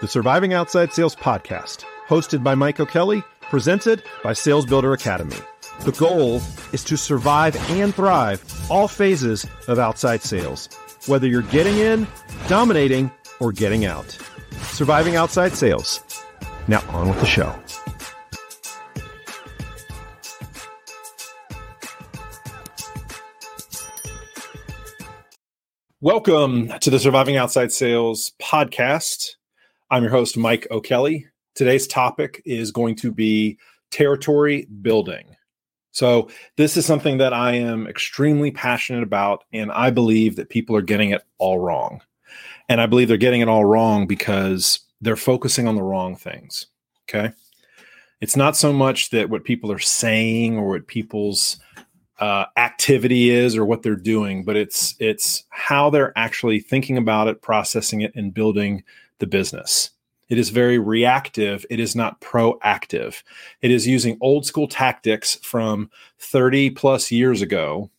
the Surviving Outside Sales podcast, hosted by Mike O'Kelly, presented by Sales Builder Academy. The goal is to survive and thrive all phases of outside sales, whether you're getting in, dominating, or getting out. Surviving outside sales. Now on with the show. Welcome to the Surviving Outside Sales podcast. I'm your host, Mike O'Kelly. Today's topic is going to be territory building. So, this is something that I am extremely passionate about, and I believe that people are getting it all wrong. And I believe they're getting it all wrong because they're focusing on the wrong things. Okay. It's not so much that what people are saying or what people's uh, activity is or what they're doing, but it's it's how they're actually thinking about it, processing it, and building the business. It is very reactive. It is not proactive. It is using old school tactics from 30 plus years ago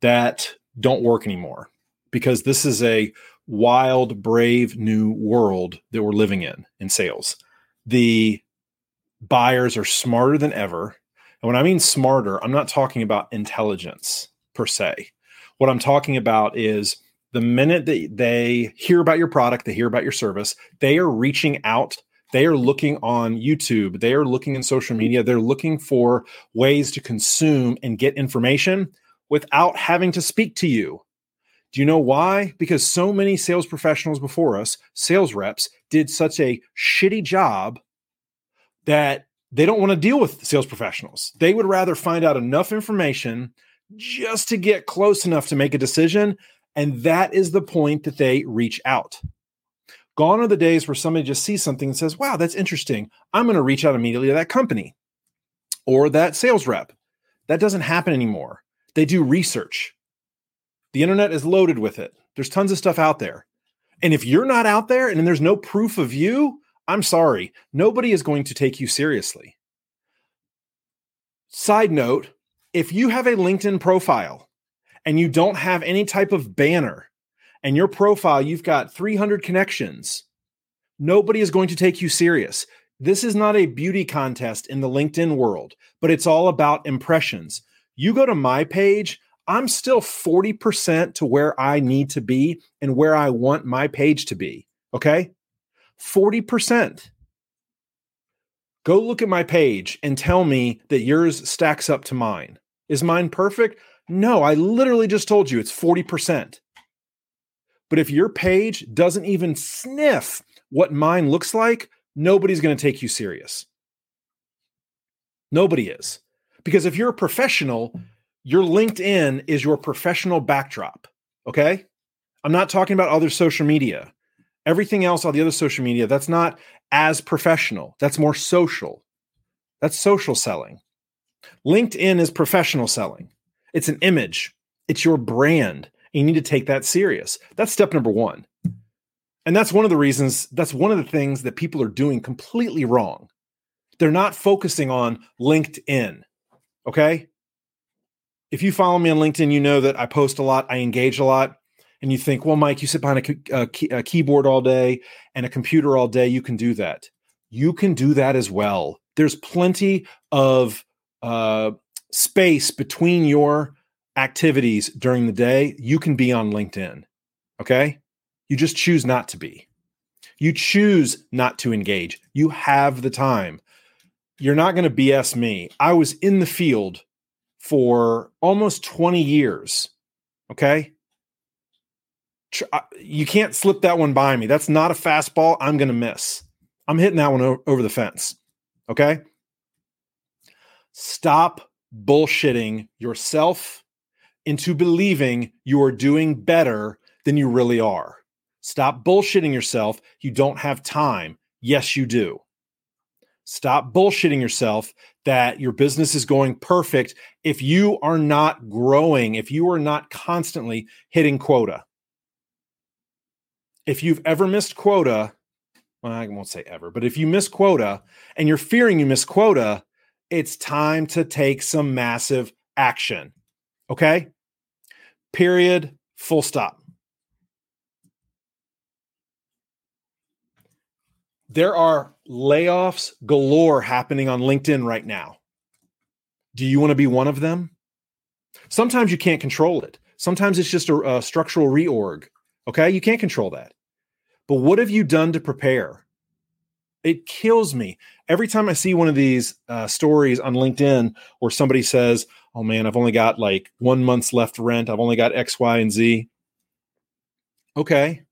that don't work anymore because this is a wild, brave new world that we're living in in sales. The buyers are smarter than ever. And when I mean smarter, I'm not talking about intelligence per se. What I'm talking about is the minute that they hear about your product, they hear about your service, they are reaching out. They are looking on YouTube. They are looking in social media. They're looking for ways to consume and get information without having to speak to you. Do you know why? Because so many sales professionals before us, sales reps, did such a shitty job that they don't want to deal with sales professionals. They would rather find out enough information just to get close enough to make a decision and that is the point that they reach out. Gone are the days where somebody just sees something and says, wow, that's interesting. I'm going to reach out immediately to that company or that sales rep. That doesn't happen anymore. They do research. The internet is loaded with it. There's tons of stuff out there. And if you're not out there and there's no proof of you, I'm sorry, nobody is going to take you seriously. Side note if you have a LinkedIn profile and you don't have any type of banner and your profile, you've got 300 connections, nobody is going to take you serious. This is not a beauty contest in the LinkedIn world, but it's all about impressions. You go to my page, I'm still 40% to where I need to be and where I want my page to be. Okay. 40%. Go look at my page and tell me that yours stacks up to mine. Is mine perfect? No, I literally just told you it's 40%. But if your page doesn't even sniff what mine looks like, nobody's going to take you serious. Nobody is. Because if you're a professional, your LinkedIn is your professional backdrop. Okay. I'm not talking about other social media. Everything else, all the other social media, that's not as professional. That's more social. That's social selling. LinkedIn is professional selling. It's an image, it's your brand. And you need to take that serious. That's step number one. And that's one of the reasons, that's one of the things that people are doing completely wrong. They're not focusing on LinkedIn. Okay. If you follow me on LinkedIn, you know that I post a lot, I engage a lot. And you think, well, Mike, you sit behind a, a, key, a keyboard all day and a computer all day. You can do that. You can do that as well. There's plenty of uh, space between your activities during the day, you can be on LinkedIn. Okay. You just choose not to be. You choose not to engage. You have the time. You're not going to BS me. I was in the field for almost 20 years. Okay. You can't slip that one by me. That's not a fastball I'm going to miss. I'm hitting that one over the fence. Okay. Stop bullshitting yourself into believing you are doing better than you really are. Stop bullshitting yourself. You don't have time. Yes, you do. Stop bullshitting yourself that your business is going perfect if you are not growing, if you are not constantly hitting quota. If you've ever missed quota, well, I won't say ever, but if you miss quota and you're fearing you miss quota, it's time to take some massive action. Okay? Period. Full stop. There are layoffs galore happening on LinkedIn right now. Do you want to be one of them? Sometimes you can't control it. Sometimes it's just a, a structural reorg. Okay. You can't control that. But what have you done to prepare? It kills me every time I see one of these uh, stories on LinkedIn where somebody says, Oh man, I've only got like one month's left rent. I've only got X, Y, and Z. Okay.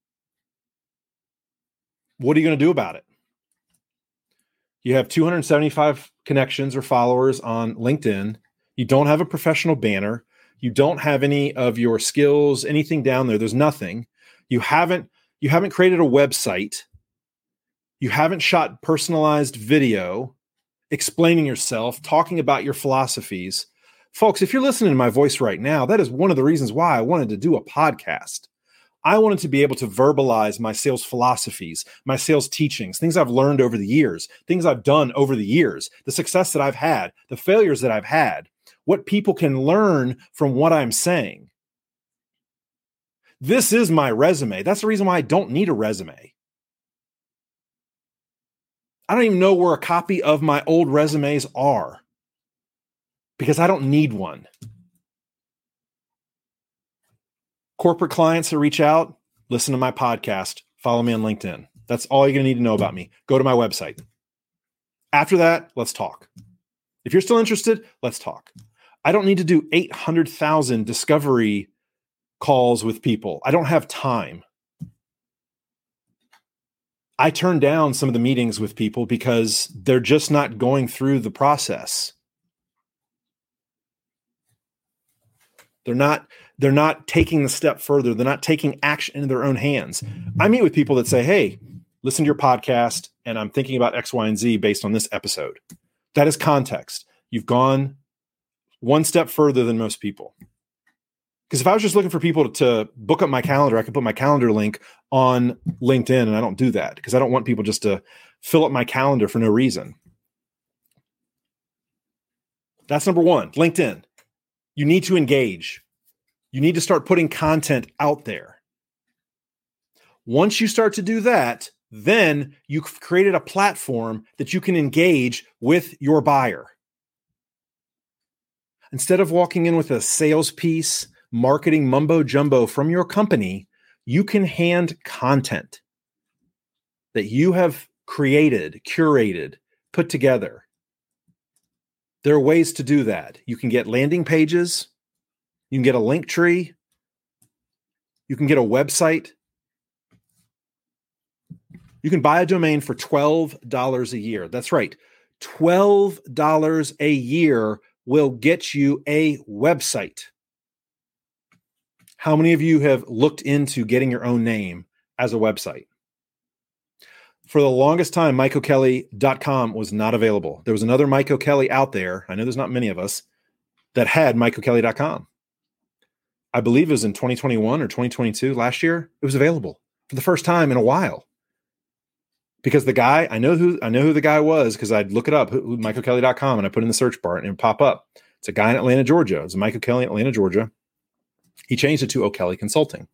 What are you going to do about it? You have 275 connections or followers on LinkedIn. You don't have a professional banner. You don't have any of your skills, anything down there. There's nothing. You haven't you haven't created a website. You haven't shot personalized video explaining yourself, talking about your philosophies. Folks, if you're listening to my voice right now, that is one of the reasons why I wanted to do a podcast. I wanted to be able to verbalize my sales philosophies, my sales teachings, things I've learned over the years, things I've done over the years, the success that I've had, the failures that I've had, what people can learn from what I'm saying. This is my resume. That's the reason why I don't need a resume. I don't even know where a copy of my old resumes are because I don't need one. Corporate clients that reach out, listen to my podcast, follow me on LinkedIn. That's all you're going to need to know about me. Go to my website. After that, let's talk. If you're still interested, let's talk. I don't need to do 800,000 discovery calls with people. I don't have time. I turn down some of the meetings with people because they're just not going through the process. They're not they're not taking the step further. They're not taking action in their own hands. I meet with people that say, "Hey, listen to your podcast and I'm thinking about X, Y, and Z based on this episode." That is context. You've gone one step further than most people. Because if I was just looking for people to, book up my calendar, I could put my calendar link on LinkedIn, and I don't do that because I don't want people just to fill up my calendar for no reason. That's number one LinkedIn. You need to engage, you need to start putting content out there. Once you start to do that, then you've created a platform that you can engage with your buyer. Instead of walking in with a sales piece marketing mumbo jumbo from your company, you can hand content that you have created, curated, put together. There are ways to do that. You can get landing pages, you can get a link tree, you can get a website. You can buy a domain for $12 a year. That's right. $12 a year will get you a website. How many of you have looked into getting your own name as a website? For the longest time, MikeO'Kelly.com was not available. There was another Mike O'Kelly out there. I know there's not many of us that had MikeO'Kelly.com. I believe it was in 2021 or 2022 last year. It was available for the first time in a while. Because the guy, I know who I know who the guy was because I'd look it up, who, MikeO'Kelly.com, and I put in the search bar and it would pop up. It's a guy in Atlanta, Georgia. It's Michael Kelly, in Atlanta, Georgia he changed it to O'Kelly Consulting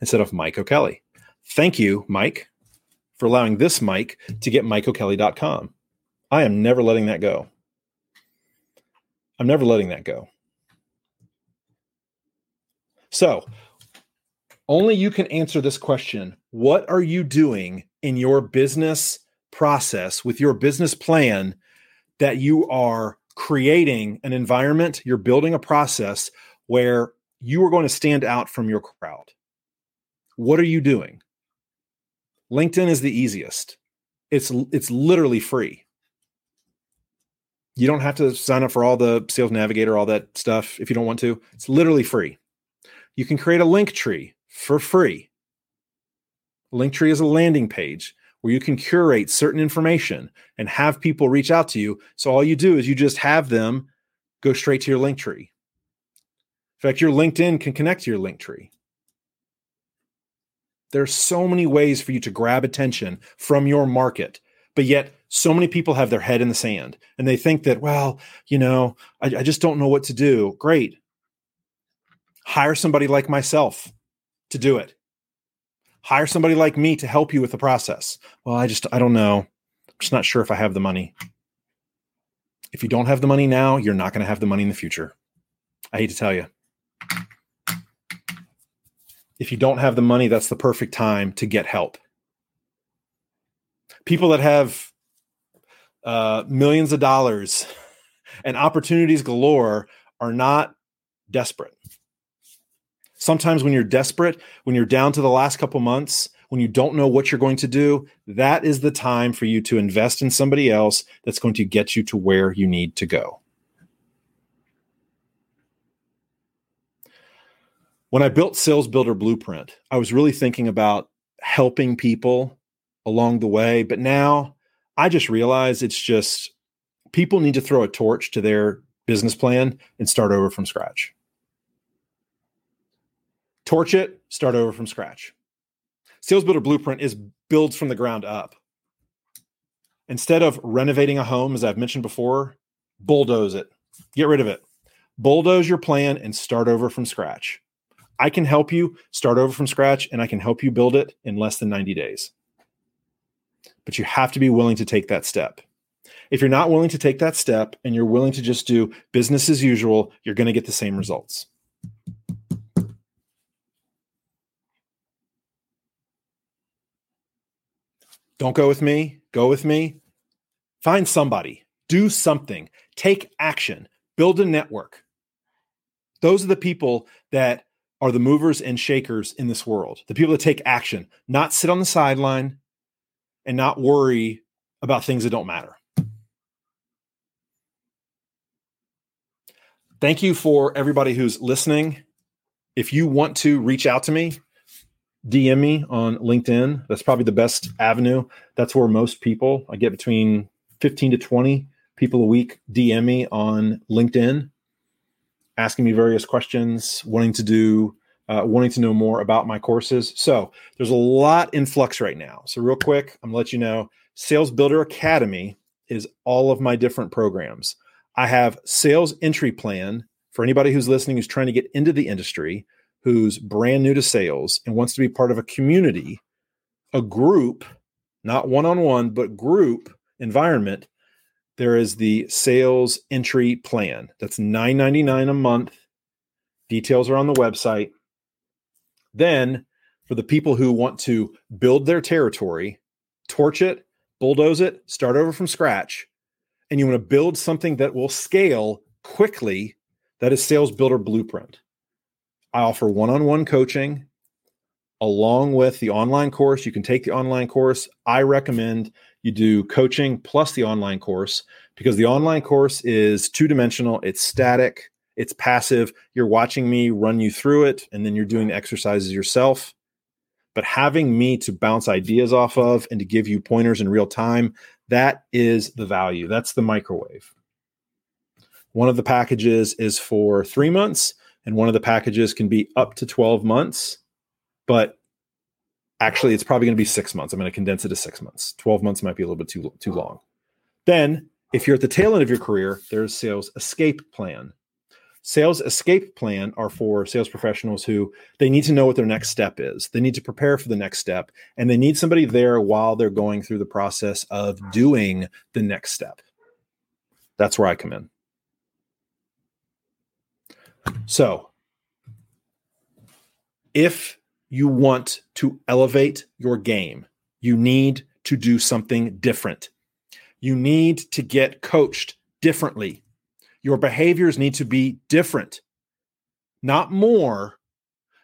instead of Mike O'Kelly. Thank you, Mike, for allowing this Mike to get MikeO'Kelly.com. I am never letting that go. I'm never letting that go. So, only you can answer this question. What are you doing in your business process with your business plan that you are creating an environment, you're building a process where you are going to stand out from your crowd. What are you doing? LinkedIn is the easiest. It's it's literally free. You don't have to sign up for all the Sales Navigator, all that stuff if you don't want to. It's literally free. You can create a link tree for free. Linktree is a landing page where you can curate certain information and have people reach out to you. So all you do is you just have them go straight to your link tree. In fact, your LinkedIn can connect to your link tree. There are so many ways for you to grab attention from your market, but yet so many people have their head in the sand and they think that, well, you know, I, I just don't know what to do. Great. Hire somebody like myself to do it. Hire somebody like me to help you with the process. Well, I just, I don't know. I'm just not sure if I have the money. If you don't have the money now, you're not going to have the money in the future. I hate to tell you. If you don't have the money, that's the perfect time to get help. People that have uh, millions of dollars and opportunities galore are not desperate. Sometimes when you're desperate, when you're down to the last couple months, when you don't know what you're going to do, that is the time for you to invest in somebody else that's going to get you to where you need to go. When I built Sales Builder Blueprint, I was really thinking about helping people along the way, but now I just realize it's just people need to throw a torch to their business plan and start over from scratch. Torch it, start over from scratch. Sales Builder Blueprint is builds from the ground up. Instead of renovating a home, as I've mentioned before, bulldoze it, get rid of it, bulldoze your plan and start over from scratch. I can help you start over from scratch and I can help you build it in less than 90 days. But you have to be willing to take that step. If you're not willing to take that step and you're willing to just do business as usual, you're going to get the same results. Don't go with me. Go with me. Find somebody. Do something. Take action. Build a network. Those are the people that are the movers and shakers in this world. The people that take action, not sit on the sideline and not worry about things that don't matter. Thank you for everybody who's listening. If you want to reach out to me, DM me on LinkedIn. That's probably the best avenue. That's where most people, I get between 15 to 20 people a week DM me on LinkedIn, asking me various questions, wanting to do, uh, wanting to know more about my courses. So there's a lot in flux right now. So, real quick, I'm gonna let you know Sales Builder Academy is all of my different programs. I have Sales Entry Plan for anybody who's listening who's trying to get into the industry who's brand new to sales and wants to be part of a community, a group, not one on one, but group environment, there is the sales entry plan. That's $9.99 a month. Details are on the website. Then, for the people who want to build their territory, torch it, bulldoze it, start over from scratch, and you want to build something that will scale quickly, that is Sales Builder Blueprint. I offer one on one coaching along with the online course. You can take the online course. I recommend you do coaching plus the online course because the online course is two dimensional, it's static, it's passive. You're watching me run you through it, and then you're doing the exercises yourself. But having me to bounce ideas off of and to give you pointers in real time, that is the value. That's the microwave. One of the packages is for three months and one of the packages can be up to 12 months but actually it's probably going to be six months. I'm going to condense it to six months. 12 months might be a little bit too too long. Then if you're at the tail end of your career there's sales escape plan. Sales escape plan are for sales professionals who they need to know what their next step is. They need to prepare for the next step and they need somebody there while they're going through the process of doing the next step. That's where i come in. So, if you want to elevate your game, you need to do something different. You need to get coached differently. Your behaviors need to be different, not more,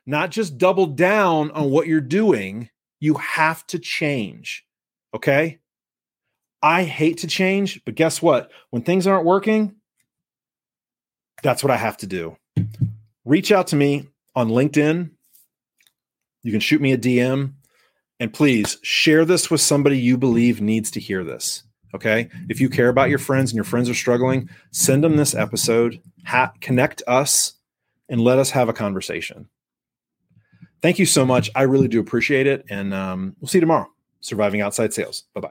not just double down on what you're doing. You have to change. Okay. I hate to change, but guess what? When things aren't working, that's what I have to do reach out to me on LinkedIn. You can shoot me a DM and please share this with somebody you believe needs to hear this. Okay. If you care about your friends and your friends are struggling, send them this episode, ha- connect us, and let us have a conversation. Thank you so much. I really do appreciate it. And um, we'll see you tomorrow. Surviving Outside Sales. Bye bye.